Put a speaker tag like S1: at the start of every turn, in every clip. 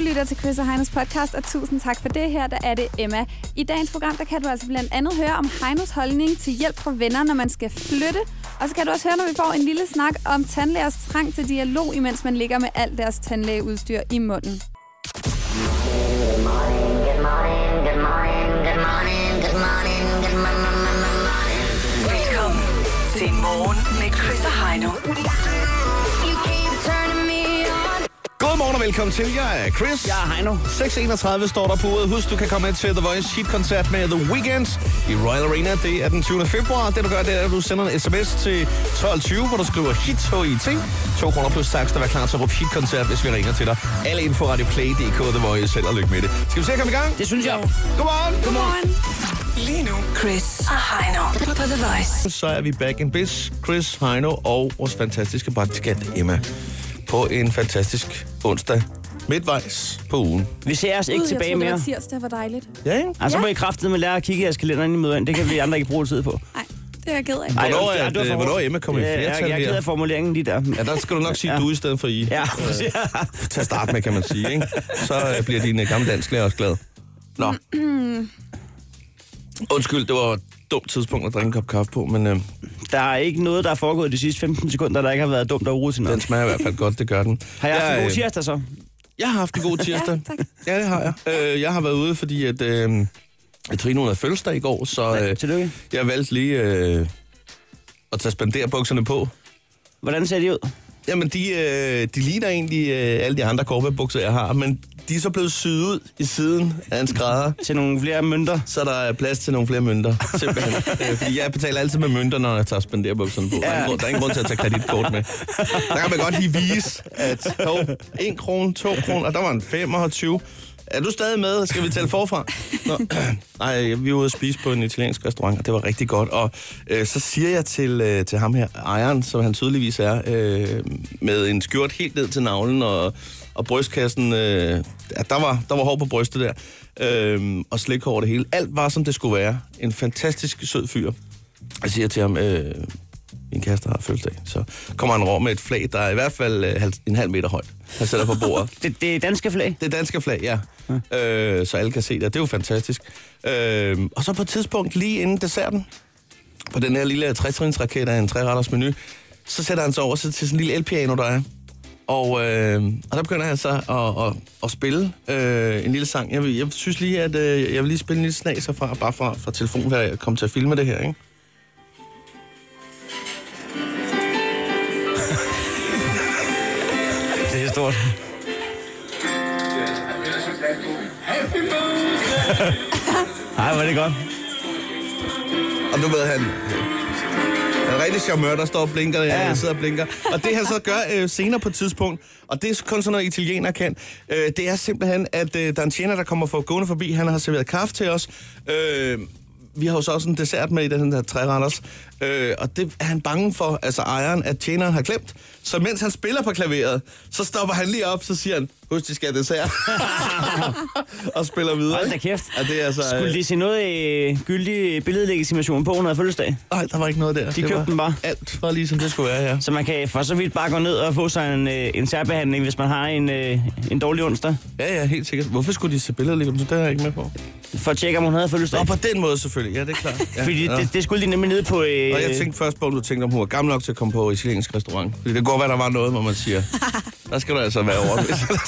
S1: lytter til Chris og Heinos podcast, og tusind tak for det her. Der er det Emma. I dagens program, der kan du altså blandt andet høre om Heinos holdning til hjælp fra venner, når man skal flytte. Og så kan du også høre, når vi får en lille snak om tandlægers trang til dialog, imens man ligger med alt deres tandlægeudstyr i munden.
S2: Og
S3: velkommen til. Jeg er Chris.
S4: Jeg er Heino.
S3: 6.31 står der på uret. Husk, du kan komme med til The Voice Sheet-koncert med The Weeknd i Royal Arena. Det er den 20. februar. Det du gør, det er, at du sender en sms til 12.20, hvor du skriver hit HIT. 2 kroner plus tax, der er klar til at råbe hit-koncert, hvis vi ringer til dig. Alle info radioplay.dk The Voice. Held og lykke med det. Skal vi se at komme i gang?
S4: Det synes jeg.
S3: Godmorgen.
S1: Godmorgen.
S2: Lige nu, Chris og Heino på The Voice.
S3: Så er vi back in biz. Chris, Heino og vores fantastiske praktikant Emma. På en fantastisk onsdag midtvejs på ugen.
S4: Vi ser os ikke
S1: Gud,
S4: tilbage
S1: jeg troede,
S4: mere.
S1: det var tirsdag, var dejligt.
S3: Ja, ikke?
S4: Altså
S1: Ja.
S4: må I kraftet med lære at kigge i jeres kalender inden I møder ind. Det kan vi andre ikke bruge tid på.
S1: Nej, det er jeg ked af.
S4: Ej,
S3: Hvornår er
S4: det
S3: hvornår er. Emma kommet i
S4: Ja,
S3: flertal
S4: Jeg, jeg er ked af formuleringen lige der.
S3: Ja, der skal du nok sige
S4: Ja.
S3: du i stedet for I.
S4: Ja,
S3: Til at starte med, kan man sige. Ikke? Så øh, bliver din øh, gamle dansklærer også glad. Nå. Undskyld, det var et dumt tidspunkt at drikke en kop kaffe på, men øh,
S4: der er ikke noget, der er foregået de sidste 15 sekunder, der ikke har været dumt og urutineret.
S3: den smager i hvert fald godt, det gør den.
S4: Har jeg haft en god
S3: øh,
S4: tirsdag så?
S3: Jeg har haft en god tirsdag.
S1: Ja, tak.
S3: Ja, det har jeg. Øh, jeg har været ude, fordi at, øh, Trine havde fødselsdag i går, så øh,
S4: tillykke.
S3: jeg valgte lige øh, at tage spanderbukserne på.
S4: Hvordan ser de ud?
S3: Jamen, de, øh, de ligner egentlig øh, alle de andre korpebukser, jeg har, men de er så blevet syet ud i siden af en skrædder,
S4: Til nogle flere mønter?
S3: så der er plads til nogle flere mønter, simpelthen. øh, fordi jeg betaler altid med mønter, når jeg tager spanderbukserne på. Ja. Der, er grund- der er ingen grund til at tage kreditkort med. Der kan man godt lige vise, at hov, 1 krone, 2 kroner, og der var en 25. Er du stadig med? Skal vi tælle forfra? Nå, nej, vi var ude at spise på en italiensk restaurant, og det var rigtig godt. Og øh, så siger jeg til, øh, til ham her, ejeren, som han tydeligvis er, øh, med en skjort helt ned til navlen og, og brystkassen, øh, der, var, der var hår på brystet der, øh, og slik over det hele. Alt var, som det skulle være. En fantastisk sød fyr. Jeg siger til ham, øh, min kæreste har fødselsdag, så kommer han over med et flag, der er i hvert fald øh, en halv meter højt. Han sætter på bordet.
S4: Det, det er danske flag.
S3: Det er danske flag, ja. ja. Øh, så alle kan se det. Det er jo fantastisk. Øh, og så på et tidspunkt, lige inden desserten, på den her lille 60 raket af en træretters menu, så sætter han sig over til, til sådan en lille elpiano, der er. Og, øh, og der begynder han så at, at, at spille øh, en lille sang. Jeg, jeg synes lige, at øh, jeg vil lige spille en lille snas herfra, bare fra, fra telefonen, hvor jeg kom til at filme det her, ikke?
S4: Ej, hvor er det godt.
S3: Og du ved, han... En rigtig charmeur, der står og blinker, ja.
S4: Ja.
S3: sidder og blinker. Og det han så gør øh, senere på et tidspunkt, og det er kun sådan noget italiener kan, øh, det er simpelthen, at øh, der er en tjener, der kommer for gående forbi. Han har serveret kaffe til os. Øh, vi har jo så også en dessert med i den her træretters. Øh, og det er han bange for, altså ejeren, at tjeneren har glemt. Så mens han spiller på klaveret, så stopper han lige op, så siger han, husk, de skal have dessert. og spiller videre.
S4: Hold da kæft.
S3: Ja, det er altså,
S4: Skulle de se noget øh, gyldig billedlegitimation på, under fødselsdag?
S3: Nej, der var ikke noget der. De
S4: købte
S3: var,
S4: den bare?
S3: Alt var lige som det skulle være, ja.
S4: Så man kan for så vidt bare gå ned og få sig en, øh, en særbehandling, hvis man har en, øh, en dårlig onsdag.
S3: Ja, ja, helt sikkert. Hvorfor skulle de se lige Det er jeg ikke med på.
S4: For at tjekke, om hun havde fødselsdag.
S3: Nå, på den måde selvfølgelig. Ja, det er klart. Ja,
S4: Fordi
S3: ja.
S4: det, det skulle de nemlig ned på... Øh,
S3: Og jeg tænkte først på, om du tænkte, om hun var gammel nok til at komme på italiensk restaurant. Fordi det går, hvad der var noget, hvor man siger, der skal du altså være over,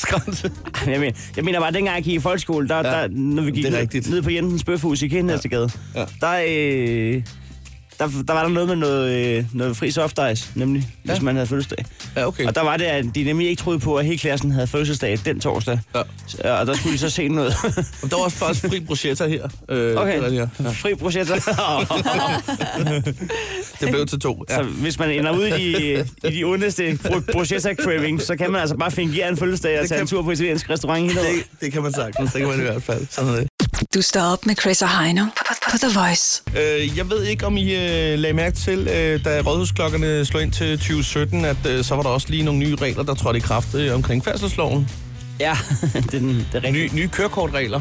S3: grænse.
S4: jeg, mener, jeg mener bare, dengang jeg gik i folkeskole, der,
S3: Ja,
S4: der, når vi gik ned, ned på Jensens Bøfhus i Kendhæstegade,
S3: Ja.
S4: ja. der, øh, der, der var der noget med noget, øh, noget fri soft ice, nemlig, ja. hvis man havde fødselsdag.
S3: Ja, okay.
S4: Og der var det, at de nemlig ikke troede på, at hele klassen havde fødselsdag den torsdag.
S3: Ja.
S4: Og der skulle de så se noget.
S3: Og der var også faktisk fri bruschetta her. Øh,
S4: Okay.
S3: er det her. Ja.
S4: Fri projekter.
S3: Det blev til to. Ja.
S4: Så hvis man ender ud i, i de ondeste bruschetta cravings, så kan man altså bare fingere en fødselsdag og
S3: Det
S4: tage
S3: kan-
S4: en tur på italiensk restaurant hele.
S3: Det, det kan man sagtens. Det kan man i hvert fald. Sådan det.
S2: Du står op med Chris og Heino på, på, The Voice.
S3: Øh, jeg ved ikke, om I øh, lagde mærke til, øh, da rådhusklokkerne slog ind til 2017, at øh, så var der også lige nogle nye regler, der trådte i kraft øh, omkring færdselsloven.
S4: Ja, det er, den, det er rigtigt.
S3: Nye, nye kørekortregler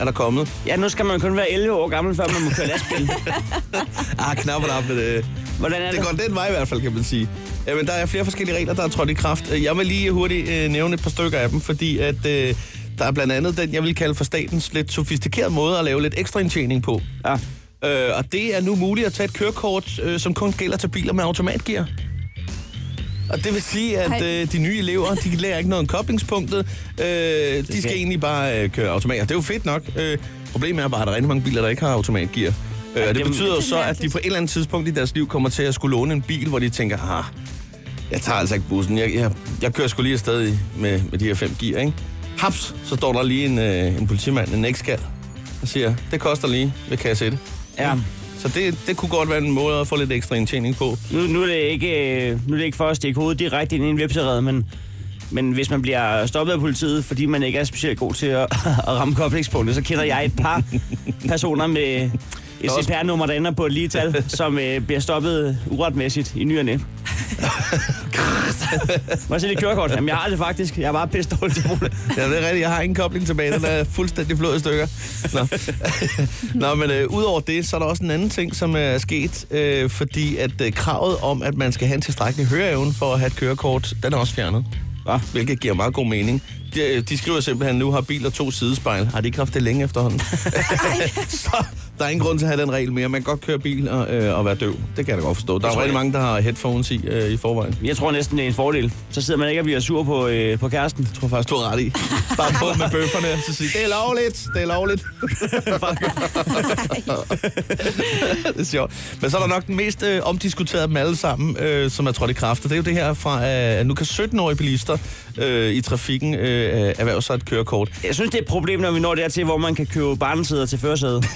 S3: er der kommet.
S4: Ja, nu skal man kun være 11 år gammel, før man må køre lastbil.
S3: Ah, knapperne op med det.
S4: Hvordan er
S3: Det
S4: det?
S3: går den vej i hvert fald, kan man sige. Jamen, der er flere forskellige regler, der er trådt i kraft. Jeg vil lige hurtigt øh, nævne et par stykker af dem, fordi at, øh, der er blandt andet den, jeg vil kalde for statens lidt sofistikerede måde at lave lidt ekstra indtjening på.
S4: Ja.
S3: Øh, og det er nu muligt at tage et kørekort, øh, som kun gælder til biler med automatgear. Og det vil sige, at øh, de nye elever, de lærer ikke noget om koblingspunktet. Øh, de skal egentlig bare øh, køre automat. Det er jo fedt nok. Øh, problemet er bare, at der er rigtig mange biler, der ikke har automatgear. Øh, og det betyder
S1: Det er
S3: så, at de på et eller andet tidspunkt i deres liv kommer til at skulle låne en bil, hvor de tænker, ah, jeg tager altså ikke bussen. Jeg, jeg, jeg kører sgu lige afsted i- med, med de her fem gear, ikke? Haps, så står der lige en, øh, en politimand, en ekskal, og siger, det koster lige ved kasse 1.
S4: Ja.
S3: Så det, det kunne godt være en måde at få lidt ekstra indtjening på.
S4: Nu, nu, er det ikke, øh, nu er det ikke for at stikke hovedet direkte ind i en webserede, men, men hvis man bliver stoppet af politiet, fordi man ikke er specielt god til at, at ramme koblingspunktet, så kender jeg et par personer med et CPR-nummer, der ender på et lige tal, som øh, bliver stoppet uretmæssigt i ny og næ. Må jeg se dit kørekort? Jamen, jeg har det faktisk. Jeg er bare pisse dårlig til at det.
S3: Ja, det er rigtigt. Jeg har ingen kobling tilbage. Den er fuldstændig flået stykker. Nå, Nå men øh, udover det, så er der også en anden ting, som er sket. Øh, fordi at øh, kravet om, at man skal have en tilstrækkelig høreevne for at have et kørekort, den er også fjernet.
S4: Hva?
S3: Hvilket giver meget god mening. De, de skriver simpelthen, nu har biler to sidespejl. Har de ikke haft det længe efterhånden? så der er ingen grund til at have den regel mere. Man kan godt køre bil og, øh, og være døv. Det kan jeg da godt forstå. Der er jo rigtig
S4: jeg-
S3: mange, der har headphones i, øh, i forvejen.
S4: Jeg tror næsten, det er en fordel. Så sidder man ikke og bliver sur på, øh, på kæresten.
S3: Jeg tror faktisk, du har ret i. Bare på med bøfferne, så sige, det er lovligt, det er lovligt. det er sjovt. Men så er der nok den mest øh, omdiskuterede af dem alle sammen, øh, som er trådt i kraft. Og det er jo det her fra, øh, at nu kan 17-årige bilister øh, i trafikken øh, erhverve sig et kørekort.
S4: Jeg synes, det er et problem, når vi når dertil, hvor man kan købe barnesæder til førersædet.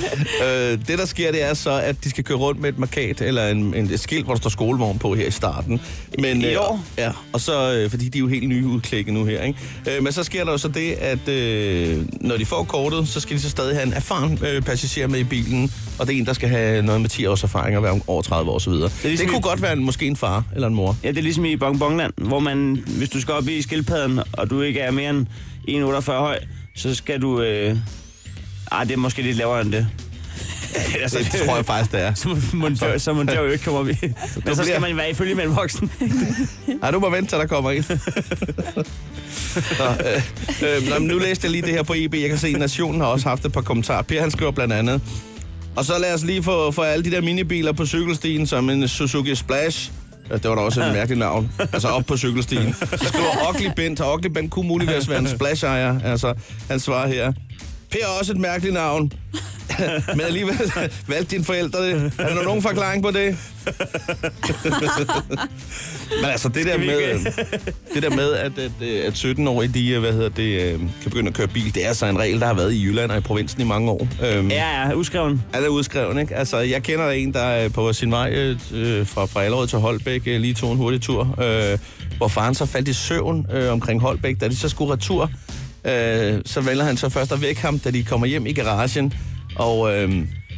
S3: Øh, det, der sker, det er så, at de skal køre rundt med et markat eller en, en, et skilt, hvor der står skolevogn på her i starten. Men,
S4: I
S3: øh,
S4: år?
S3: Ja, og så, øh, fordi de er jo helt nye udklækket nu her, ikke? Øh, men så sker der jo så det, at øh, når de får kortet, så skal de så stadig have en erfaren øh, passager med i bilen, og det er en, der skal have noget med 10 års erfaring og være over 30 år osv. Det,
S4: ligesom
S3: det kunne
S4: i-
S3: godt være en, måske en far eller en mor.
S4: Ja, det er ligesom i Bongbongland, hvor man, hvis du skal op i skildpadden, og du ikke er mere end 1,48 høj, så skal du... Øh... Ej, det er måske lidt lavere end det. altså,
S3: Det, det tror jeg faktisk, det er.
S4: Så dør, så dør jo ikke komme op i. Men så
S3: bliver-
S4: skal man være ifølge med en voksen.
S3: Ej, du må vente, til der kommer en. Nå, øh, øh, nu læste jeg lige det her på EB. Jeg kan se, at Nationen har også haft et par kommentarer. Per, han skriver blandt andet. Og så lad os lige få, få alle de der minibiler på cykelstien, som en Suzuki Splash. Det var da også et mærkeligt navn. Altså op på cykelstien. Så skriver Ugly Bent, og Ugly Bent kunne muligvis være en Splash-ejer. Altså, han svarer her. Per er også et mærkeligt navn. Men alligevel valgte dine forældre det. Er der nogen forklaring på det? Men altså, det der med, det der med at, at, øh, at 17-årige, de, øh, hvad hedder det, øh, kan begynde at køre bil, det er altså en regel, der har været i Jylland og i provinsen i mange år. Øhm,
S4: Ja, ja, uskreven.
S3: er det udskrevet, ikke? Altså, jeg kender en, der er på sin vej øh, fra, fra Allerød til Holbæk, øh, lige tog en hurtig tur, øh, hvor faren så faldt i søvn øh, omkring Holbæk. Da de så skulle retur, øh, så vælger han så først at vække ham, da de kommer hjem i garagen. Og, øh,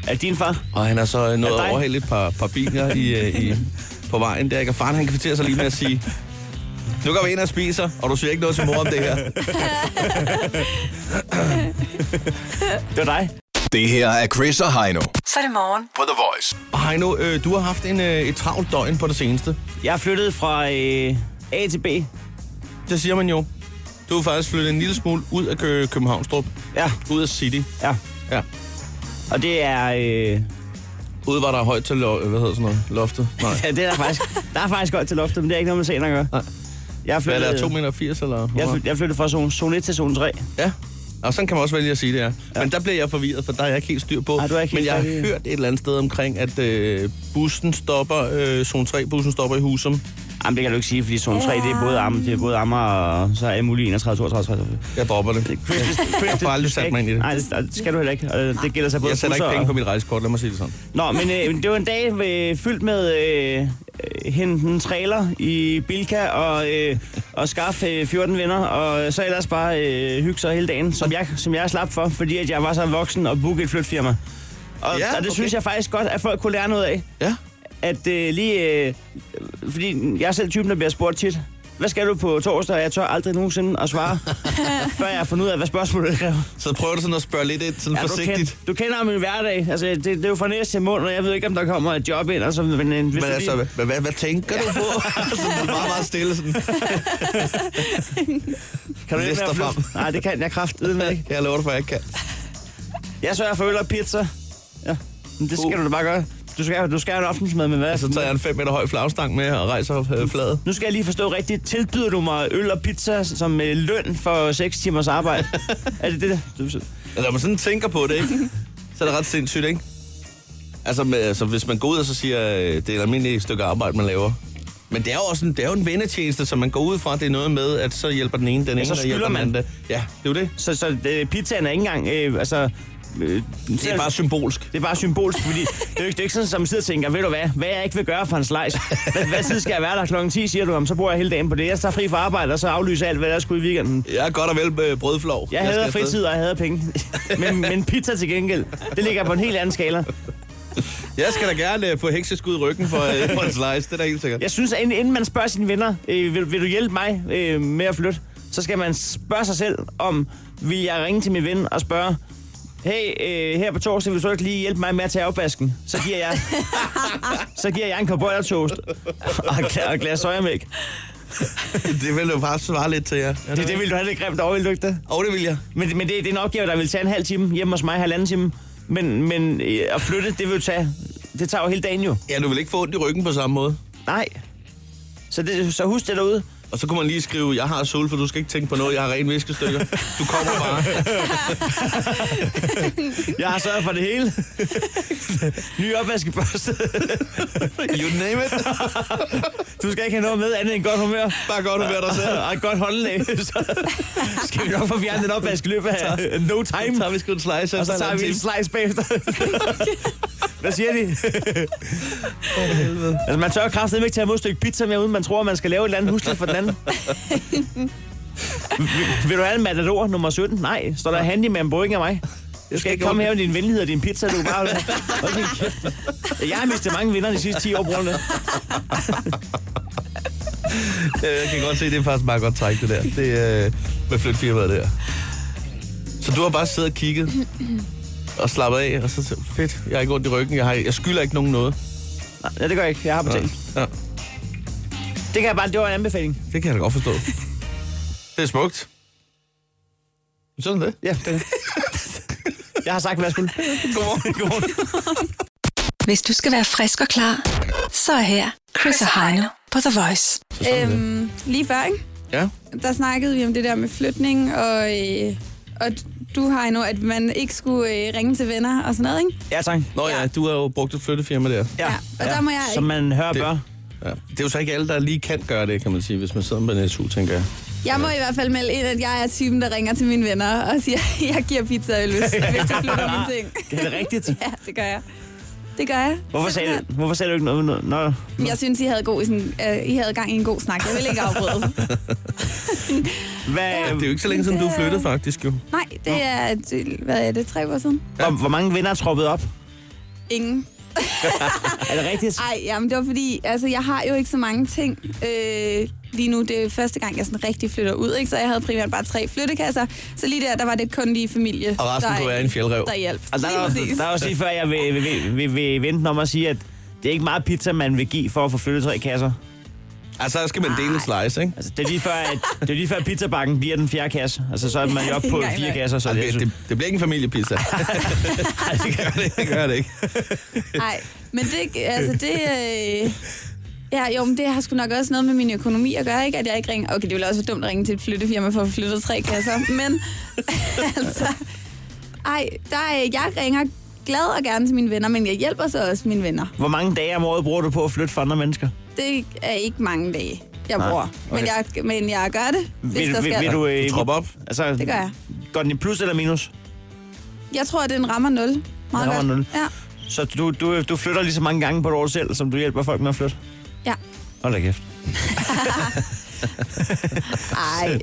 S4: Er din far?
S3: og han har så nået at overhælde et par, par biler i, øh, i, på vejen der. ikke? Og faren han kvitterer sig lige med at sige, nu går vi ind og spiser, og du siger ikke noget til mor om det her.
S4: Det var dig.
S5: Det her er Chris og Heino
S2: Så er det morgen.
S5: på The Voice.
S3: Og Heino, øh, du har haft en, øh, et travlt døgn på det seneste.
S4: Jeg er flyttet fra øh, A til B.
S3: Det siger man jo. Du har faktisk flyttet en lille smule ud af Kø- Københavnstrup.
S4: Ja,
S3: Ud af City.
S4: ja.
S3: Ja.
S4: Og det er... Øh,
S3: Ude var der er højt til lo- hvad hedder sådan noget? loftet. Nej.
S4: ja, det er der faktisk... Der er faktisk godt til loftet, men det er ikke noget scenen at gøre.
S3: Nej.
S4: Jeg er
S3: Hvad er det, 2,80 meter eller?
S4: jeg, flyttet, jeg flyttet fra zone, zone 1 til zone 3.
S3: Ja. Og sådan kan man også vælge at sige det, ja. Men der bliver jeg forvirret, for der er jeg ikke helt styr på.
S4: Ej, du er ikke
S3: Men jeg har hørt et eller andet sted omkring, at øh, bussen stopper, øh, zone 3-bussen stopper i Husum.
S4: Jamen, det kan du ikke sige, fordi zone 3, det er både Amager, det er både Amager og så er muligt 31, 32, 33.
S3: Jeg dropper det. Jeg får aldrig sat mig ind i det.
S4: Nej, det, skal du heller ikke. Det gælder sig både
S3: Jeg sætter ikke penge på mit rejsekort, lad mig sige det sådan.
S4: Nå, men øh, det var en dag øh, fyldt med øh, hente en trailer i Bilka og, øh, og skaffe øh, 14 venner, og så ellers bare øh, hygge sig hele dagen, som jeg, som jeg slap for, fordi at jeg var så voksen og bookede et flytfirma. Og,
S3: Ja,
S4: og det
S3: okay.
S4: synes jeg faktisk godt, at folk kunne lære noget af.
S3: Ja.
S4: At øh, lige... Øh, fordi jeg er selv typen, der bliver spurgt tit, hvad skal du på torsdag? Jeg tør aldrig nogensinde at svare, før jeg har fundet ud af, hvad spørgsmålet kræver.
S3: Så prøver du sådan at spørge lidt ind, sådan
S4: Ja, du,
S3: forsigtigt.
S4: kender, du kender min hverdag. Altså, det, det er jo fra næste mund, og jeg ved ikke, om der kommer et job ind. Altså, men, en, hvis
S3: Men
S4: du
S3: altså,
S4: lige-
S3: hvad, hvad, hvad tænker du på? sådan meget, meget stille. Sådan.
S4: kan du ikke
S3: lister
S4: mere
S3: frem.
S4: Nej, det kan jeg kraftedeme ikke.
S3: Jeg lover dig for, jeg ikke kan.
S4: Jeg sørger for øl og pizza. Ja, men det skal
S3: Uh.
S4: du da bare gøre. Du skal, du skal have en aftensmad med hvad?
S3: Så tager jeg en 5 meter høj flagstang med og rejser øh, fladet.
S4: Nu skal jeg lige forstå rigtigt. Tilbyder du mig øl og pizza som øh, løn for 6 timers arbejde? er det det? Du,
S3: Altså, når man sådan tænker på det, ikke? så er det ret sindssygt, ikke? Altså, med, altså hvis man går ud og så siger, øh, det er et almindeligt stykke arbejde, man laver. Men det er jo også en, det er jo en vennetjeneste, så man går ud fra, det er noget med, at så hjælper den ene den ene,
S4: så
S3: og hjælper
S4: skylder
S3: den
S4: man.
S3: anden. Ja, det er jo det.
S4: så så øh, pizzaen er ikke engang... Øh, altså, øh,
S3: Det er bare symbolsk.
S4: Det er bare symbolsk, fordi det er jo ikke, det er ikke sådan, som man sidder og tænker, ved du hvad, hvad jeg ikke vil gøre for en slice. Hvad, hvad tid skal jeg være der klokken 10, siger du, om så bruger jeg hele dagen på det. Jeg tager fri fra arbejde, og så aflyser alt, hvad der skulle i weekenden.
S3: Jeg er godt og vel øh, brødflov.
S4: Jeg
S3: skal
S4: hader fritid, og jeg hader penge. Men, men pizza til gengæld, det ligger på en helt anden skala.
S3: Jeg skal da gerne øh, få hekseskud i ryggen for, øh, for en slice, det er da helt sikkert.
S4: Jeg synes, at inden inden man spørger sine venner, øh, vil, vil du hjælpe mig øh, med at flytte, så skal man spørge sig selv om, vil jeg ringe til min ven og spørge, hey, øh, her på torsdag, vil du ikke lige hjælpe mig med at tage opvasken? Så giver jeg, så giver jeg en cowboy toast og og et glas sojamælk.
S3: Det vil jo bare svare lidt til jer.
S4: Det, det vil du have lidt grimt over, vil du ikke det?
S3: Og det vil jeg.
S4: Men, men det, det er en opgave, der vil tage en halv time hjemme hos mig, halvanden time. Men, men øh, at flytte, det vil jo tage, det tager jo hele dagen jo.
S3: Ja, du vil ikke få ondt i ryggen på samme måde.
S4: Nej. Så, det, så husk det derude.
S3: Og så kunne man lige skrive, jeg har sol, for du skal ikke tænke på noget, jeg har ren viskestykker. Du kommer bare.
S4: Jeg har sørget for det hele. Ny opvaskebørste.
S3: You name it.
S4: Du skal ikke have noget med andet end godt humør.
S3: Bare godt være dig selv.
S4: Og et godt håndlag. Så skal vi nok få fjernet den opvask i løbet af no time.
S3: Så tager vi sgu en slice
S4: Og så tager vi en slice bagefter. Hvad siger de? altså, man tør kraftedeme ikke tage imod et stykke pizza med, uden man tror, man skal lave et eller andet husligt for den anden. vil, vil du have en matador nummer 17? Nej. Står der handy med en brygge af mig? Du skal ikke komme her med din venlighed og din pizza, du bare... Hold din kæft. Jeg har mistet mange venner de sidste 10 år på grund af
S3: Jeg kan godt se, det er faktisk meget godt træk, det der. Det er øh, med flytfirmaet der. Så du har bare siddet og kigget og slappet af, og så fedt, jeg har ikke ondt i ryggen, jeg, har, jeg skylder ikke nogen noget.
S4: Nej, det gør jeg ikke. Jeg har betalt.
S3: Ja,
S4: Det kan jeg bare... Det var en anbefaling.
S3: det kan jeg da godt forstå. Det er smukt. Sådan det.
S4: Ja, det Jeg har sagt, hvad jeg skulle.
S3: Godmorgen.
S4: Godmorgen.
S2: Hvis du skal være frisk og klar, så er her Chris og Heino på The Voice.
S1: Øhm, lige før, ikke?
S3: Ja.
S1: der snakkede vi om det der med flytning, og, øh, og du har nu, at man ikke skulle øh, ringe til venner og sådan noget, ikke?
S4: Ja, tak.
S3: Nå ja, du har jo brugt et flyttefirma der.
S4: Ja,
S1: Ja, og der må jeg
S4: Som man hører
S3: Det-
S4: bør.
S3: Ja. Det er jo så ikke alle, der lige kan gøre det, kan man sige, hvis man sidder med en SU, tænker jeg.
S1: Jeg må i hvert fald melde ind, at jeg er typen, der ringer til mine venner og siger, jeg giver pizza og øl, hvis, du flytter mine ting.
S4: Det er det rigtigt.
S1: Ja, det gør jeg. Det gør jeg.
S4: Hvorfor sagde, du, hvorfor sagde du ikke noget? noget- Nå,
S1: Jeg synes, I havde, god, i sådan, øh, I havde gang i en god snak. Jeg vil ikke afbryde.
S4: Hvad,
S3: Det er jo ikke så længe siden, du flyttede, faktisk jo.
S1: Nej, det er, det, hvad er det, tre år siden?
S4: hvor, hvor mange venner er troppet op?
S1: Ingen.
S4: Er det rigtigt?
S1: Ej, jamen det var fordi, altså jeg har jo ikke så mange ting øh, lige nu. Det er første gang, jeg sådan rigtig flytter ud, ikke? Så jeg havde primært bare tre flyttekasser. Så lige der, der var det kun lige familie,
S3: Og resten
S1: der,
S3: kunne være en fjeldrev.
S1: der hjalp.
S4: Altså, der,
S1: Lige
S4: er, også- der er også lige før, jeg vil, vil, vil, vil, vil vente om at sige, at det er ikke meget pizza, man vil give for at få flyttet tre kasser.
S3: Altså, så skal man dele en slice, ikke?
S4: Altså, det er lige før, at, det er lige før pizzabakken bliver den fjerde kasse. Altså, så er man jo oppe på
S1: engang
S4: fire kasser. Så
S3: Så
S4: det,
S3: det, det, bliver ikke en familiepizza. Nej, det gør det, det gør det ikke.
S1: Nej, men det, altså det... Øh, ja, jo, men det har sgu nok også noget med min økonomi at gøre, ikke? At jeg ikke ringer... Okay, det ville også være dumt at ringe til et flyttefirma for at få flyttet tre kasser, men altså... Ej, der er, jeg ringer glad og gerne til mine venner, men jeg hjælper så også mine venner.
S4: Hvor mange dage om året bruger du på at flytte for andre mennesker?
S1: Det er ikke mange dage, jeg
S4: Nej,
S1: bruger. Men,
S4: okay.
S1: jeg, men jeg gør det, hvis
S4: Vil,
S1: der
S4: vil,
S1: skal.
S4: vil du, øh,
S3: Du tropper op.
S4: Altså,
S1: Det gør jeg.
S4: Går den i plus eller minus?
S1: Jeg tror, at den rammer 0. Meget
S4: rammer
S1: godt.
S4: nul.
S1: Ja.
S4: Så du, du, du flytter lige så mange gange på et år selv, som du hjælper folk med at flytte?
S1: Ja.
S4: Hold da kæft.
S1: Ej,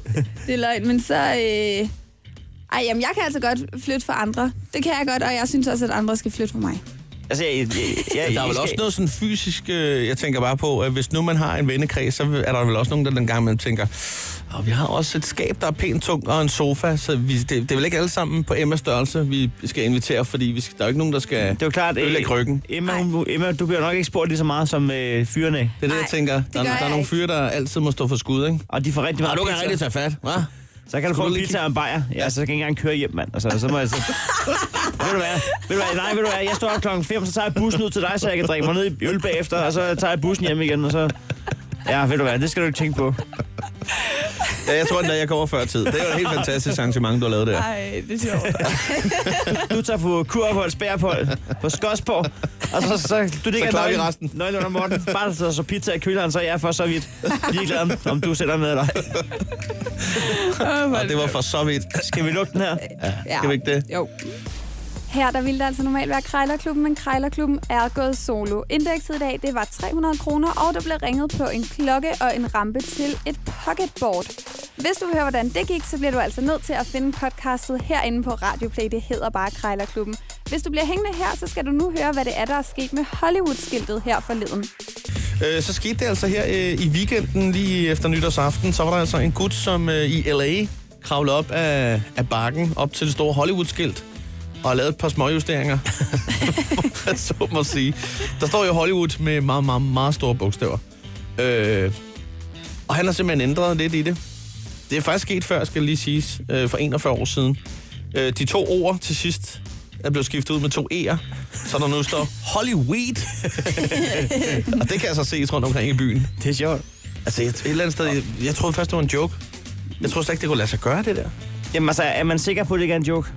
S1: det er løgn, men så... Øh... Ej, jamen, jeg kan altså godt flytte for andre. Det kan jeg godt, og jeg synes også, at andre skal flytte for mig.
S4: Altså, jeg, jeg, jeg,
S3: Der er vel også noget sådan fysisk, øh, jeg tænker bare på, at hvis nu man har en vennekreds, så er der vel også nogen, der den gang man tænker, og vi har også et skab, der er pænt tungt, og en sofa, så vi, det, det er vel ikke alle sammen på Emmas størrelse, vi skal invitere, fordi vi skal, der er jo ikke nogen, der skal
S4: Det er jo klart,
S3: ødelægge ryggen.
S4: Emma, hun, Emma, du bliver nok ikke spurgt lige så meget som øh, fyrene,
S3: Det er det, jeg tænker.
S1: det
S3: Der, der er nogle fyre, der altid må stå for skud, ikke?
S4: og de får rigtig meget
S3: du kan rigtig tage fat, hva'?
S4: Så kan du få en pizza og en bajer. Ja, så kan jeg ikke engang køre hjem, mand. Altså, så må jeg så... ved du hvad? Ved du hvad? Nej, ved du hvad? Jeg står op klokken 5, så tager jeg bussen ud til dig, så jeg kan drikke mig ned i øl bagefter, og så tager jeg bussen hjem igen, og så... Ja, ved du hvad? Det skal du ikke tænke på.
S3: Ja, jeg tror endda, jeg kommer før tid. Det er jo et helt fantastisk arrangement, du har lavet der.
S1: Ej, det er sjovt.
S4: Du tager på kurophold, spærophold, på Skodsborg, og så, så du ligger
S3: klarer vi resten.
S4: Nøglen under Morten. Bare så, så pizza i køleren, så er jeg for så vidt ligeglad, om- om du sætter med eller ej.
S3: Og det var for så vidt.
S4: Skal vi lukke den her?
S1: Ja.
S3: Skal vi ikke det?
S1: Jo. Her der ville det altså normalt være Krejlerklubben, men Krejlerklubben er gået solo. Indekset i dag det var 300 kroner, og der blev ringet på en klokke og en rampe til et pocketboard. Hvis du vil høre, hvordan det gik, så bliver du altså nødt til at finde podcastet herinde på Radioplay. Det hedder bare Krejlerklubben. Hvis du bliver hængende her, så skal du nu høre, hvad det er, der er sket med Hollywood-skiltet her forleden.
S3: Øh, så skete det altså her øh, i weekenden, lige efter nytårsaften, så var der altså en gut, som øh, i L.A. kravlede op af, af bakken, op til det store Hollywood-skilt, og lavede et par småjusteringer, så må sige. Der står jo Hollywood med meget, meget, meget store bogstaver. Øh, og han har simpelthen ændret lidt i det. Det er faktisk sket før, skal lige siges, øh, for 41 år siden. Øh, de to ord til sidst er blevet skiftet ud med to E'er, så der nu står Hollywood. og det kan altså ses rundt omkring i byen.
S4: Det er sjovt.
S3: Altså, jeg, et eller andet sted, jeg, jeg troede først, det var en joke. Jeg troede slet ikke, det kunne lade sig gøre, det der.
S4: Jamen altså, er man sikker på, at det ikke er en joke?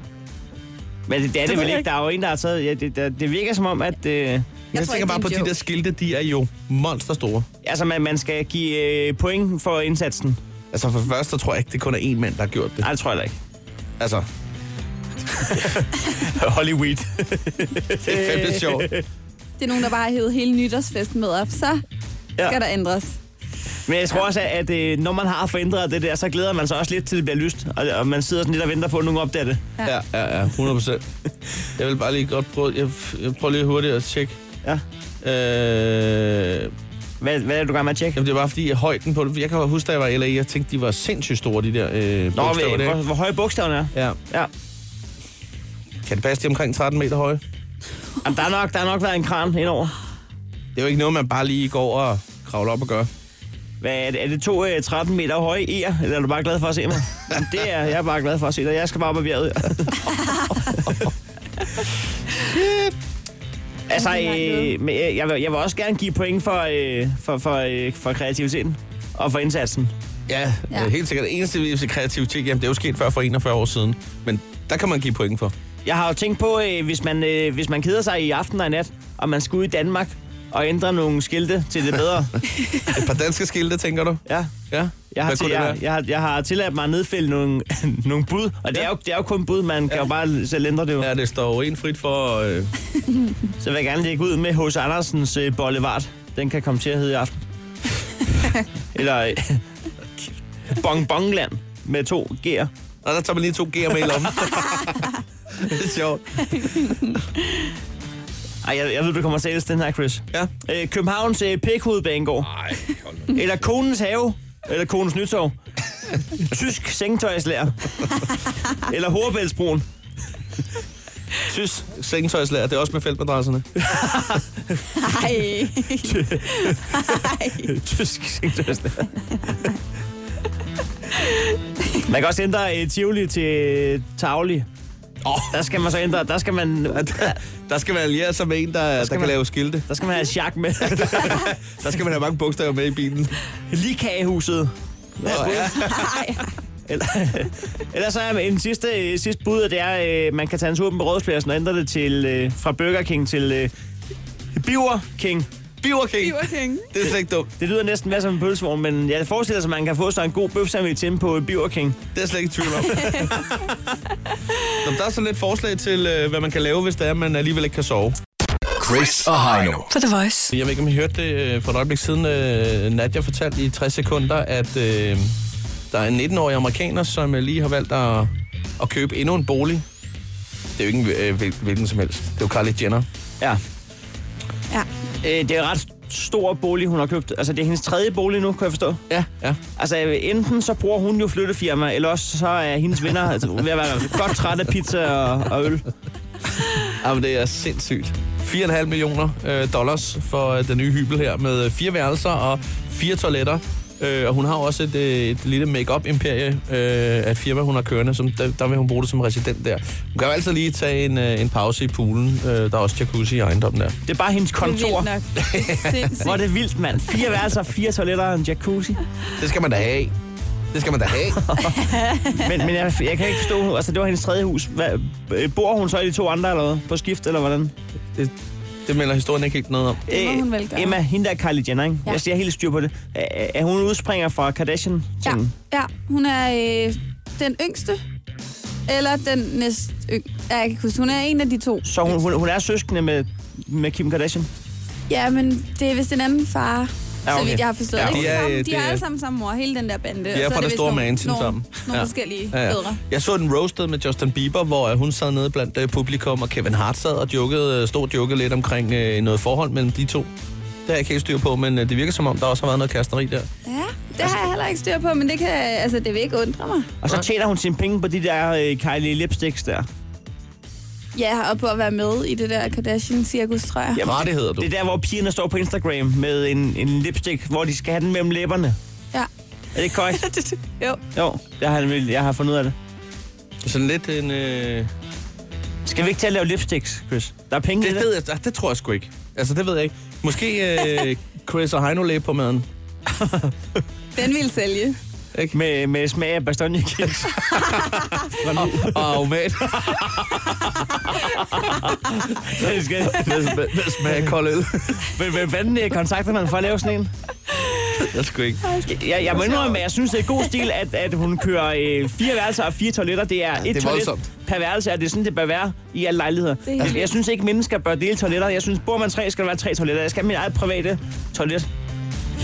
S4: Men det, det er det,
S3: ved
S4: vel ikke. Der er jo en, der har taget... Ja, det, det, det virker som om, at... Øh,
S3: Jeg, jeg tænker
S1: ikke,
S3: bare
S1: det
S3: på
S1: en
S3: de der skilte, de er jo monsterstore.
S4: altså, man, man skal give øh, point for indsatsen.
S3: Altså, for det første, tror jeg ikke, det kun er én mand, der har gjort det.
S4: Nej, det tror jeg da ikke.
S3: Altså,
S4: Hollywood.
S3: det er fandme sjovt.
S1: Det er nogen, der bare har hævet hele nytårsfesten med op. Så
S4: Ja.
S1: skal der ændres.
S4: Men jeg tror også, at, at øh, når man har forændret det der, så glæder man sig også lidt til, det bliver lyst. Og, og man sidder sådan lidt og venter på, at nogen opdager det.
S3: Ja, ja, ja, 100 procent. Jeg vil bare lige godt prøve, jeg, jeg prøver lige hurtigt at tjekke.
S4: Ja.
S3: Øh,
S4: Hvad, hvad er du gang med at tjekke?
S3: jamen, det er bare fordi, at højden på det, jeg kan huske, da jeg var i LA, jeg tænkte, de var sindssygt store, de der øh,
S4: Nå,
S3: bogstaver der.
S4: hvor, hvor høje bogstaverne er.
S3: Ja.
S4: Ja.
S3: Kan det passe, de er omkring 13 meter høje?
S4: Jamen, der, er nok, der har nok været en kran indover.
S3: Det er jo ikke noget, man bare lige går og kravler op og gør.
S4: Hvad er det, er det to øh, 13 meter høje e'er, eller er du bare glad for at se mig? Jamen, det er jeg er bare glad for at se dig. Jeg skal bare op ad bjerget. altså, øh, men jeg, jeg, vil, jeg vil også gerne give point for, øh, for, for, øh, for kreativiteten og for indsatsen.
S3: Ja,
S1: Ja.
S3: helt sikkert. Det eneste ved kreativitet, jamen, det er jo sket før for 41 år siden. Men der kan man give point for.
S4: Jeg har jo tænkt på, øh, hvis, man, øh, hvis man keder sig i aften og i nat, og man skal ud i Danmark og ændre nogle skilte til det bedre.
S3: Et par danske skilte, tænker du?
S4: Ja.
S3: Ja.
S4: Jeg har, til, jeg, jeg, har, jeg har tilladt mig at nedfælde nogle, nogle bud, og det,
S3: Ja.
S4: er jo, det er jo kun bud, man kan jo bare selv ændre det jo.
S3: Ja, det står jo en frit for... Øh,
S4: Så vil jeg gerne lægge ud med H.C. Andersens øh, Boulevard. Den kan komme til at hedde i aften. Eller øh, Bong Bongland med to G'er.
S3: og der tager man lige to G'er med i lommen. det er sjovt.
S4: Ej, jeg, jeg ved, du kommer til at den her, Chris.
S3: Ja.
S4: Øh, Københavns øh, Pækhovedbanegård.
S3: Nej.
S4: Eller Konens Have. Eller Konens Nytorv. Tysk sengetøjslærer. Eller Horebæltsbroen.
S3: Tysk sengetøjslærer, det er også med feltmadrasserne.
S1: Ej.
S4: Tysk sengetøjslærer. Man kan også ændre øh, Tivoli til Tavli.
S3: Oh.
S4: Der skal man så ændre, der skal man,
S3: Der skal man alliere sig med en, der, der,
S4: skal
S3: kan
S4: man-
S3: lave skilte.
S4: der skal man have chak med.
S3: Der skal man have mange bogstaver med i bilen.
S4: Likagehuset.
S3: Nå, ja.
S4: Eller, eller så er en sidste, sidste bud, det er, øh, man kan tage en tur på rådspladsen og ændre det til, øh, fra Burger King til øh, Biver King.
S3: Biver King.
S1: Biver King.
S3: Det er slet ikke dumt.
S4: Det lyder næsten hvad som en pølsevogn, men jeg forestiller sig, at man kan få sig en god bøf sandwich inde på Biver King.
S3: Det er slet ikke tvivl om. Nå, der er sådan lidt forslag til, øh, hvad man kan lave, hvis det er, man alligevel ikke kan sove.
S5: Chris og Heino.
S2: På The Voice.
S3: Jeg ved ikke, om I hørte det øh, for et øjeblik siden. Nadia fortalte i 60 sekunder, at øh, der er en 19-årig amerikaner, som lige har valgt at, at købe endnu en bolig. Det er jo ikke en, øh, hvil- hvilken som helst. Det er jo Kylie Jenner.
S4: Ja.
S1: Ja.
S4: Øh, det er ret stor bolig, hun har købt. Altså, det er hendes tredje bolig nu, kan jeg forstå.
S3: Ja, ja.
S4: Altså, enten så bruger hun jo flyttefirma, eller også så er hendes venner altså, ved at være godt træt af pizza og, og øl.
S3: Jamen, det er sindssygt. 4,5 millioner øh, dollars for øh, den nye hybel her, med øh, fire værelser og fire toiletter. Øh, og hun har også et, øh, et lille make-up imperie øh, af et firma, hun har kørende, som der, der vil hun bruge det som resident der. Hun kan jo altid lige tage en, øh, en pause i poolen. Øh, der er også jacuzzi i ejendommen der.
S4: Det er bare hendes
S1: Det er
S4: kontor.
S1: vildt nok. Er.
S4: Hvor er det vildt, mand. Fire værelser, fire toiletter og en jacuzzi.
S3: Det skal man da have. Det skal man da have.
S4: Men, men jeg, jeg kan ikke forstå, altså det var hendes tredje hus. Hvad, øh, bor hun så i de to andre eller hvad? På skift, eller hvordan?
S3: Det, det melder historien ikke helt noget om.
S1: Det må hun vel gøre.
S4: Emma, hende der er Kylie Jenner, ikke?
S1: Ja.
S4: Jeg siger helt styr på det. Er, er hun udspringer fra Kardashian?
S1: Ja, ja, hun er øh, den yngste. Eller den næst yng... Ja, jeg kan ikke huske. Hun er en af de to.
S4: Så hun, hun, hun er søskende med, med Kim Kardashian?
S1: Ja, men det er vist en anden far.
S4: Ja, okay.
S1: Så vidt jeg har forstået.
S3: Ja, de
S1: de,
S3: er,
S1: er,
S3: øh,
S1: de er
S3: er-
S1: alle sammen samme mor, hele den der bande.
S3: er
S1: så
S3: fra
S1: det
S3: det store mansion
S1: nogle,
S3: sammen.
S1: Nogle
S3: Ja.
S1: forskellige
S3: Ja, ja.
S1: fædre.
S3: Jeg så den roasted med Justin Bieber, hvor øh, hun sad nede blandt øh, publikum, og Kevin Hart sad og jokede, øh, stod og jokede lidt omkring øh, noget forhold mellem de to. Det har jeg ikke helt styr på, men øh, det virker som om, der også har været noget kasteri der.
S1: Ja, det har jeg heller ikke styr på, men det kan, altså, det vil ikke undre mig.
S4: Og så tjener hun sine penge på de der øh, Kylie lipsticks der.
S1: Ja, og på at være med i det der Kardashian-cirkus, tror jeg.
S3: Jamen, rettigheder, du.
S4: Det er der, hvor pigerne står på Instagram med en, en lipstick, hvor de skal have den mellem læberne.
S1: Ja.
S4: Er det ikke korrekt?
S1: jo.
S4: jo, jeg har, jeg har fundet ud af det.
S3: Det er sådan lidt en... Øh...
S4: Skal vi ikke til at lave lipsticks, Chris? Der er penge i
S3: Det
S4: det.
S3: ved jeg, det, det tror jeg sgu ikke. Altså, det ved jeg ikke. Måske øh, Chris og Heino læge på maden.
S1: Den vil sælge.
S4: Med, med smag af bastonjekiks.
S3: Og aromat
S4: det skal,
S3: med, med, med smag af kold øl.
S4: men hvem fanden kontakter man for at lave sådan en?
S3: Jeg sgu ikke.
S4: Jeg, jeg må indrømme, at jeg synes, det er god stil, at, at hun kører øh, fire værelser og fire toiletter. Det er et
S3: det er
S4: toilet
S3: voldsomt.
S4: per værelse, og det er sådan, det bør være i alle lejligheder.
S1: er helt
S4: Jeg, jeg synes ikke, mennesker bør dele toiletter. Jeg synes, bor man tre, skal der være tre toiletter. Jeg skal have mit eget private toilet.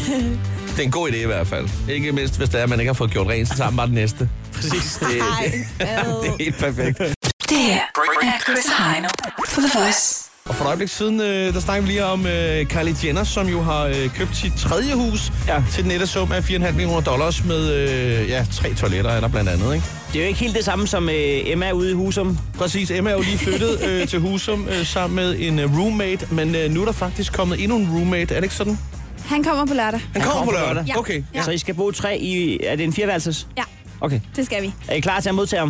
S3: Det er en god idé i hvert fald. Ikke mindst, hvis det er, at man ikke har fået gjort rent, så tager man bare det næste. Præcis. Det,
S1: Ej,
S3: det, er helt perfekt.
S2: Det her er Chris og Heino på The Voice.
S3: Og for et øjeblik siden, øh, der snakker vi lige om øh, Kylie Jenner, som jo har øh, købt sit tredje hus
S4: Ja.
S3: ja. til den nette sum af 4,5 millioner dollars med øh, ja, tre toiletter er der blandt andet. Ikke?
S4: Det er jo ikke helt det samme som øh, Emma ude i Husum.
S3: Præcis, Emma er jo lige flyttet øh, til Husum øh, sammen med en øh, roommate, men øh, nu er der faktisk kommet endnu en roommate, er det ikke sådan?
S1: Han kommer på lørdag.
S3: Han kommer på lørdag.
S1: Ja.
S3: Okay.
S1: Ja.
S4: Så I skal bo tre i... Er det en fireværelses?
S1: Ja,
S4: Okay.
S1: det skal vi.
S4: Er I klar til at modtage ham?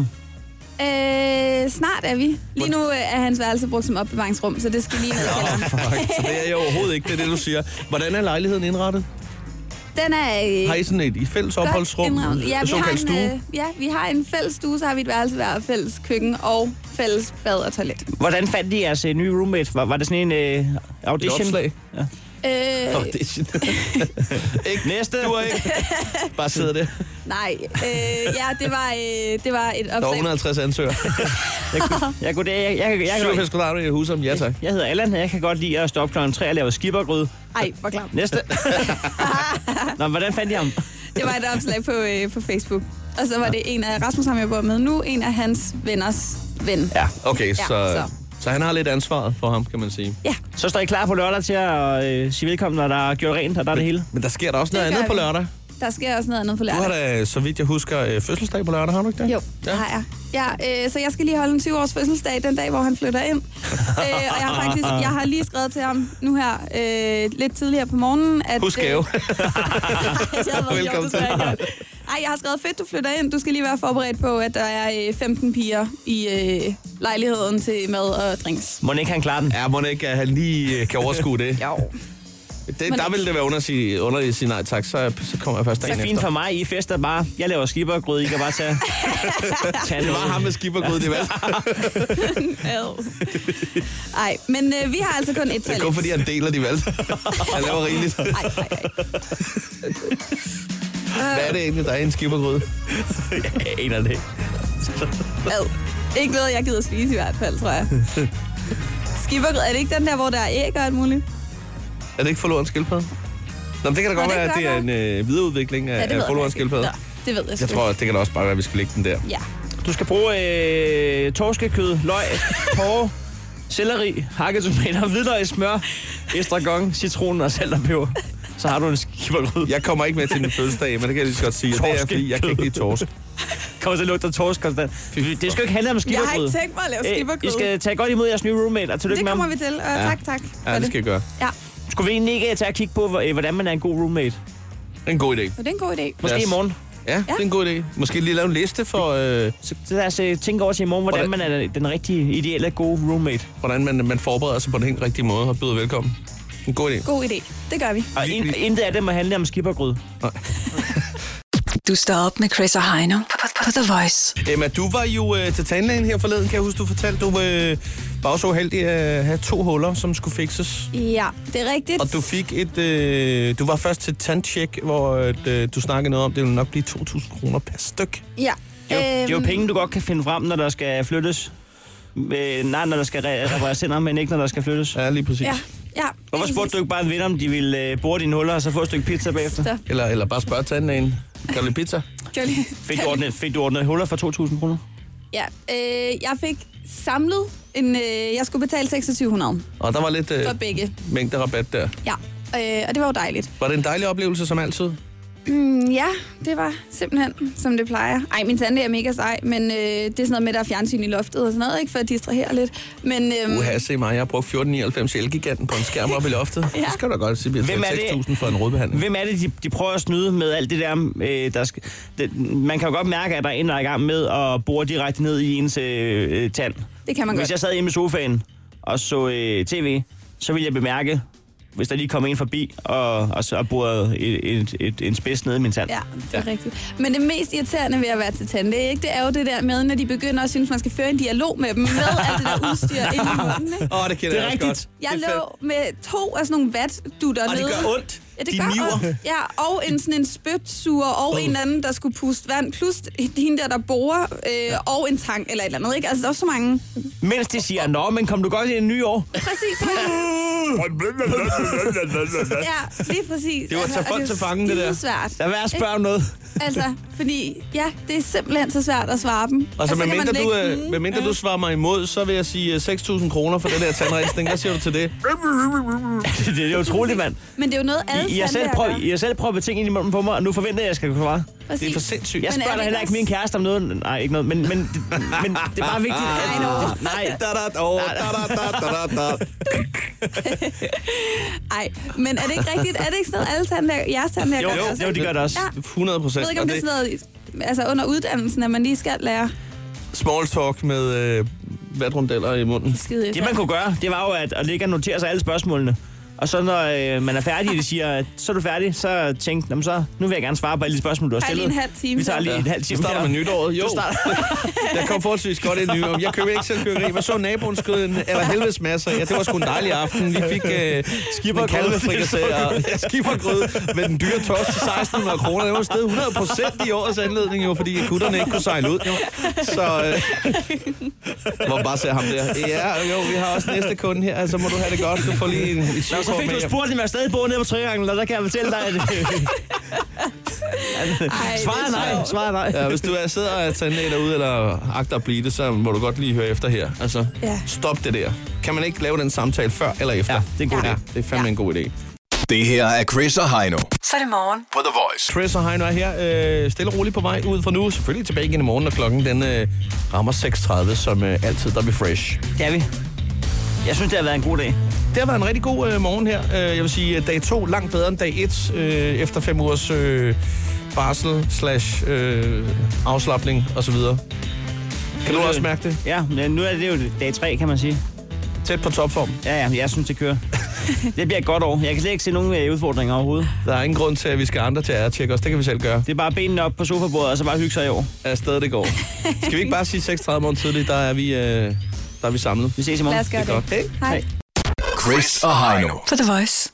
S1: Øh, snart er vi. Lige nu øh, er hans værelse brugt som opbevaringsrum, så det skal lige ned i kælderen.
S3: Fuck, så det er jo overhovedet ikke det, er det du siger. Hvordan er lejligheden indrettet?
S1: Den er... Øh,
S3: Har I sådan et i fælles
S1: godt
S3: opholdsrum?
S1: indrettet. Ja, vi har
S3: såkaldt
S1: en,
S3: stue?
S1: øh, ja, vi har en fælles stue, så har vi et værelse hver, fælles køkken og fælles bad og toilet.
S4: Hvordan fandt de jeres øh, nye roommate? Var, var det sådan en øh,
S3: Et
S4: audition?
S3: opslag?
S1: Øh,
S3: Audition. ikke
S4: Næste.
S3: Du er ikke. Bare sidder det.
S1: nej, øh, ja, det var, øh, det var et
S3: Der var
S1: opslag.
S3: 150 ansøgere.
S4: Jeg, kunne, jeg, jeg, jeg, jeg, jeg,
S3: 87 kvadratmeter i huset. Ja, tak.
S4: jeg hedder Allan, og jeg kan godt lide at stå op klokken 3 og lave skibbergryde.
S1: Ej, hvor klamt.
S4: Næste. Nå, hvordan fandt I ham?
S1: Det var et opslag på, øh, på Facebook. Og så var det en af Rasmus, ham jeg bor med nu, en af hans venners ven.
S4: Ja.
S3: Okay, så,
S1: så.
S3: Så han har lidt ansvaret for ham, kan man sige.
S1: Ja,
S4: Så står I klar på lørdag til at øh, sige velkommen, når der er gjort rent, og der er det hele.
S3: Men der sker der også noget andet på
S1: vi.
S3: lørdag.
S1: Der sker også noget andet på
S3: Du har
S1: lørdag.
S3: da, så vidt jeg husker, øh, fødselsdag på lørdag, har du ikke det?
S1: Jo, det har jeg. Ja, øh, så jeg skal lige holde en 20-års fødselsdag den dag, hvor han flytter ind. øh, og jeg har faktisk jeg har lige skrevet til ham nu her øh, lidt tidligere på morgenen. At,
S3: Husk gave.
S1: Øh,
S3: Velkommen
S1: ikke. Ej, jeg har skrevet fedt, du flytter ind. Du skal lige være forberedt på, at der er øh, 15 piger i øh, lejligheden til mad og drinks.
S4: Må ikke han klare den?
S3: Ja, må ikke, at han lige øh, kan overskue det.
S1: Jo.
S3: Det der vil det være under at sige, under at sige nej tak, så, så kommer jeg først
S4: Det
S3: dagen
S4: er fint
S3: efter.
S4: for mig, I fester bare. Jeg laver skibbergryde, I kan bare tage... tage
S3: Det var ham med skibbergud, det valgte.
S1: Ej, men øh, vi har altså kun et
S3: Det er
S1: toilet.
S3: kun fordi, han deler de valgte. Han laver rigeligt.
S1: Ej, ej, ej.
S3: Hvad er det egentlig, der er i en skibbergryde?
S4: Jeg aner det ikke.
S1: Ad. Ikke noget, jeg gider spise i hvert fald, tror jeg. Skibbergrød, er det ikke den der, hvor der er æg og alt muligt?
S3: Er det ikke forloren skildpadde? Nå, men det kan da godt
S1: det
S3: være, at det er en øh, videreudvikling af,
S1: Ja, det
S3: af
S1: ved jeg
S3: forloren skildpadde.
S1: Nå, det ved jeg,
S3: Jeg tror, det kan da også bare være, at vi skal lægge den der.
S1: Ja.
S4: Du skal bruge øh, torskekød, løg, porre, selleri, hakket tomater, hvidløg, smør, estragon, citron og salt og peber. Så har du en skippergrød.
S3: Jeg kommer ikke med til min fødselsdag, men det kan jeg lige så godt sige. Det er, fordi jeg kan ikke lide torsk.
S4: Kommer til at lugte af torsk konstant. Det skal jo ikke handle om
S1: Jeg har ikke tænkt mig at lave
S4: Øh,
S1: skippergrød.
S4: I skal tage godt imod jeres nye roommate, og tillykke
S1: Det
S4: med
S1: kommer
S4: ham.
S1: vi til. Uh, tak, tak. for
S3: Ja, det skal jeg gøre.
S1: Ja,
S4: Skulle vi egentlig ikke tage og kigge på, øh, hvordan man er en god roommate?
S3: En god idé.
S1: det er en god idé.
S4: Måske
S3: Yes.
S4: i morgen.
S3: Ja, det er en god idé. Måske lige lave en liste for, øh,
S4: Så lad os øh, tænke over til i morgen, hvordan
S3: Hvordan-
S4: man er den rigtige, ideelle, gode roommate.
S3: hvordan man, man forbereder sig på den helt rigtige måde og byder velkommen. En god idé.
S1: God idé. Det gør vi.
S4: Og in, intet af det må handle om skippergrød.
S2: Du står op med Chris og Heino på, på, The Voice.
S3: Emma, du var jo øh, til tandlægen her forleden, kan jeg huske, du fortalte. Du øh, var også så uheldig at have to huller, som skulle fikses.
S1: Ja, det er rigtigt.
S3: Og du fik et... Øh, du var først til tandtjek, hvor øh, du snakkede noget om, det ville nok blive 2.000 kroner per styk.
S1: Ja.
S4: Det er, jo, det er jo
S1: Øhm,
S4: penge, du godt kan finde frem, når der skal flyttes. Øh, nej, når der skal re- repareres hænder, men ikke når der skal flyttes.
S3: Ja, lige præcis.
S1: Ja, ja.
S4: Hvorfor spurgte du ikke bare en ven, om de ville øh, bore dine huller, og så få et stykke pizza bagefter?
S1: Så,
S3: Eller, eller bare spørge tandlægen. Kan du lide pizza?
S1: kan jeg lige-
S4: Fik du ordnet, fik du ordnet huller for 2.000 kroner?
S1: Ja, øh, jeg fik samlet en... Øh, jeg skulle betale 2600
S3: Og der var lidt øh,
S1: for begge.
S3: mængde rabat der.
S1: Ja, øh, og det var jo dejligt.
S3: Var det en dejlig oplevelse som altid?
S1: Mm, ja, det var simpelthen, som det plejer. Ej, min tante er mega sej, men øh, det er sådan noget med, at der er fjernsyn i loftet og sådan noget, ikke? For at distrahere lidt. Men øhm,
S3: Uha, se mig, jeg har brugt 14,99 i Elgiganten på en skærm op i loftet.
S1: Ja.
S3: Det skal du da godt sige,
S4: Hvem er
S3: bliver
S4: det?
S3: 6.000 for en rådbehandling.
S4: Hvem er det, de, de prøver at snyde med alt det der? Øh, der skal, det, man kan jo godt mærke, at der er en, der er i gang med at bore direkte ned i ens øh, øh, tand.
S1: det kan man
S4: Hvis
S1: godt.
S4: jeg sad hjemme i sofaen og så øh, tv, så ville jeg bemærke, hvis der lige kom en forbi og, og så borede et, et, et, en spids ned i min tand.
S1: Ja, det er ja. rigtigt. Men det mest irriterende ved at være til tandlæge, ikke? det er jo det der med, når de begynder at synes, man skal føre en dialog med dem, med alt det der udstyr ind i munden. Ikke?
S3: Åh, oh, det kender
S4: Det er
S3: jeg også
S4: rigtigt.
S3: godt.
S1: Jeg lå med to af sådan nogle vatdutter
S3: Og det
S1: nede.
S3: gør ondt.
S1: Ja, det
S3: De
S1: gør ondt. Ja, og en sådan en spytsuger, og en anden, der skulle puste vand, plus hende der, der borer, øh, og en tank eller et eller andet. Ikke? Altså, der er så mange.
S4: Mens de siger, nå, men kom du godt i en ny år?
S1: Præcis. ja, lige præcis.
S3: Det var tage
S1: og
S3: folk til fange, det der.
S1: svært.
S4: Lad være at spørge om noget.
S1: Altså, fordi ja, det er simpelthen så svært at svare dem.
S3: Altså,
S1: kan
S3: medmindre du,
S1: lægge
S3: øh, medmindre du svarer mig imod, så vil jeg sige øh, 6.000 kroner for den der tandrensning. Hvad siger du til det?
S4: det er utroligt, mand.
S1: Men det er jo noget, alle
S4: I, har selv
S1: gør.
S4: I har selv prøvet ting ind i munden på mig, og nu forventer jeg, at jeg skal kunne svare.
S1: Præcis.
S3: Det er for sindssygt.
S4: Jeg
S1: er
S4: spørger
S1: det
S4: heller
S1: ikke
S4: min kæreste om noget. Nej, ikke noget. Men, men, men det er bare vigtigt. At, nej,
S3: Da, da, oh, da, da, da, da.
S1: Ej, men er det ikke rigtigt? Er det ikke sådan noget, alle tandlæger, jeres tandlæger
S4: jo,
S1: gør det
S4: jo,
S1: også?
S4: jo, de gør det også.
S1: Ja.
S3: 100
S1: Jeg
S3: procent.
S1: ved ikke, om det er sådan noget, altså under uddannelsen, at man lige skal lære
S3: Small talk med øh, vatrundeller i munden.
S1: skide
S4: Det man kunne gøre, det var jo at, at ligge og notere sig alle spørgsmålene. Og så når øh, man er færdig, og de siger, at så er du færdig, så tænk, "Nå, men så, nu vil jeg gerne svare på alle de spørgsmål, du har stillet.
S1: lige en halv time
S4: Vi tager lige en halv
S3: Vi
S4: time
S3: starter
S4: her.
S3: med nytåret. Jo,
S4: Du starter.
S3: jeg kom forholdsvis godt ind i nytåret. Jeg købte ikke selv køkkeri, men så naboen skød en eller helvedes masse. Ja, det var sgu en dejlig aften. Vi fik øh, og ja, skippergrød med den dyre torsk til 1600 kroner. Det var stedet 100 procent i årets anledning, jo, fordi kutterne ikke kunne sejle ud. Jo. Så øh, bare se ham der. Ja, jo, vi har også næste kunde her, så må du have det godt. Du får lige en,
S4: så fik du spurgt, om jeg stadig bor nede på Trøjanglen, og der kan jeg fortælle dig, at svaret nej. Svaret nej.
S3: Ja, hvis du er, sidder og er tandlæge derude, eller agter at blive det, så må du godt lige høre efter her. Altså,
S1: Ja.
S3: stop det der. Kan man ikke lave den samtale før eller efter?
S4: Ja, det er en god
S3: ja,
S4: idé.
S3: det er fandme
S1: Ja.
S3: en god idé.
S5: Det her er Chris og Heino
S2: Så er det morgen.
S5: på The Voice.
S3: Chris og Heino er her, øh, stille og roligt på vej ud fra nu. Selvfølgelig tilbage igen i morgen, når klokken den øh, rammer 6.30, som øh, altid, der er vi fresh.
S4: Det er vi. Jeg synes, det har været en god dag.
S3: Det har været en rigtig god øh, morgen her. Øh, jeg vil sige, dag to langt bedre end dag et, øh, efter fem ugers øh, barsel, slash øh, afslappning osv. Kan du også mærke det?
S4: Ja, men nu er det jo dag 3, kan man sige.
S3: Tæt på topform.
S4: Ja, ja, jeg synes, det kører. det bliver et godt år. Jeg kan slet ikke se nogen øh, udfordringer overhovedet.
S3: Der er ingen grund til, at vi skal andre til at tjekke os. Det kan vi selv gøre.
S4: Det er bare benene op på sofabordet, og så bare hygge sig i år.
S3: Afsted det går. Skal vi ikke bare sige 6.30 morgen tidligt, der er vi, øh, der er vi samlet.
S4: Vi ses i morgen.
S1: Lad os gøre
S3: Det er
S1: det.
S3: godt. Hey.
S1: Hej.
S5: Chris og Heino.
S2: På The Voice.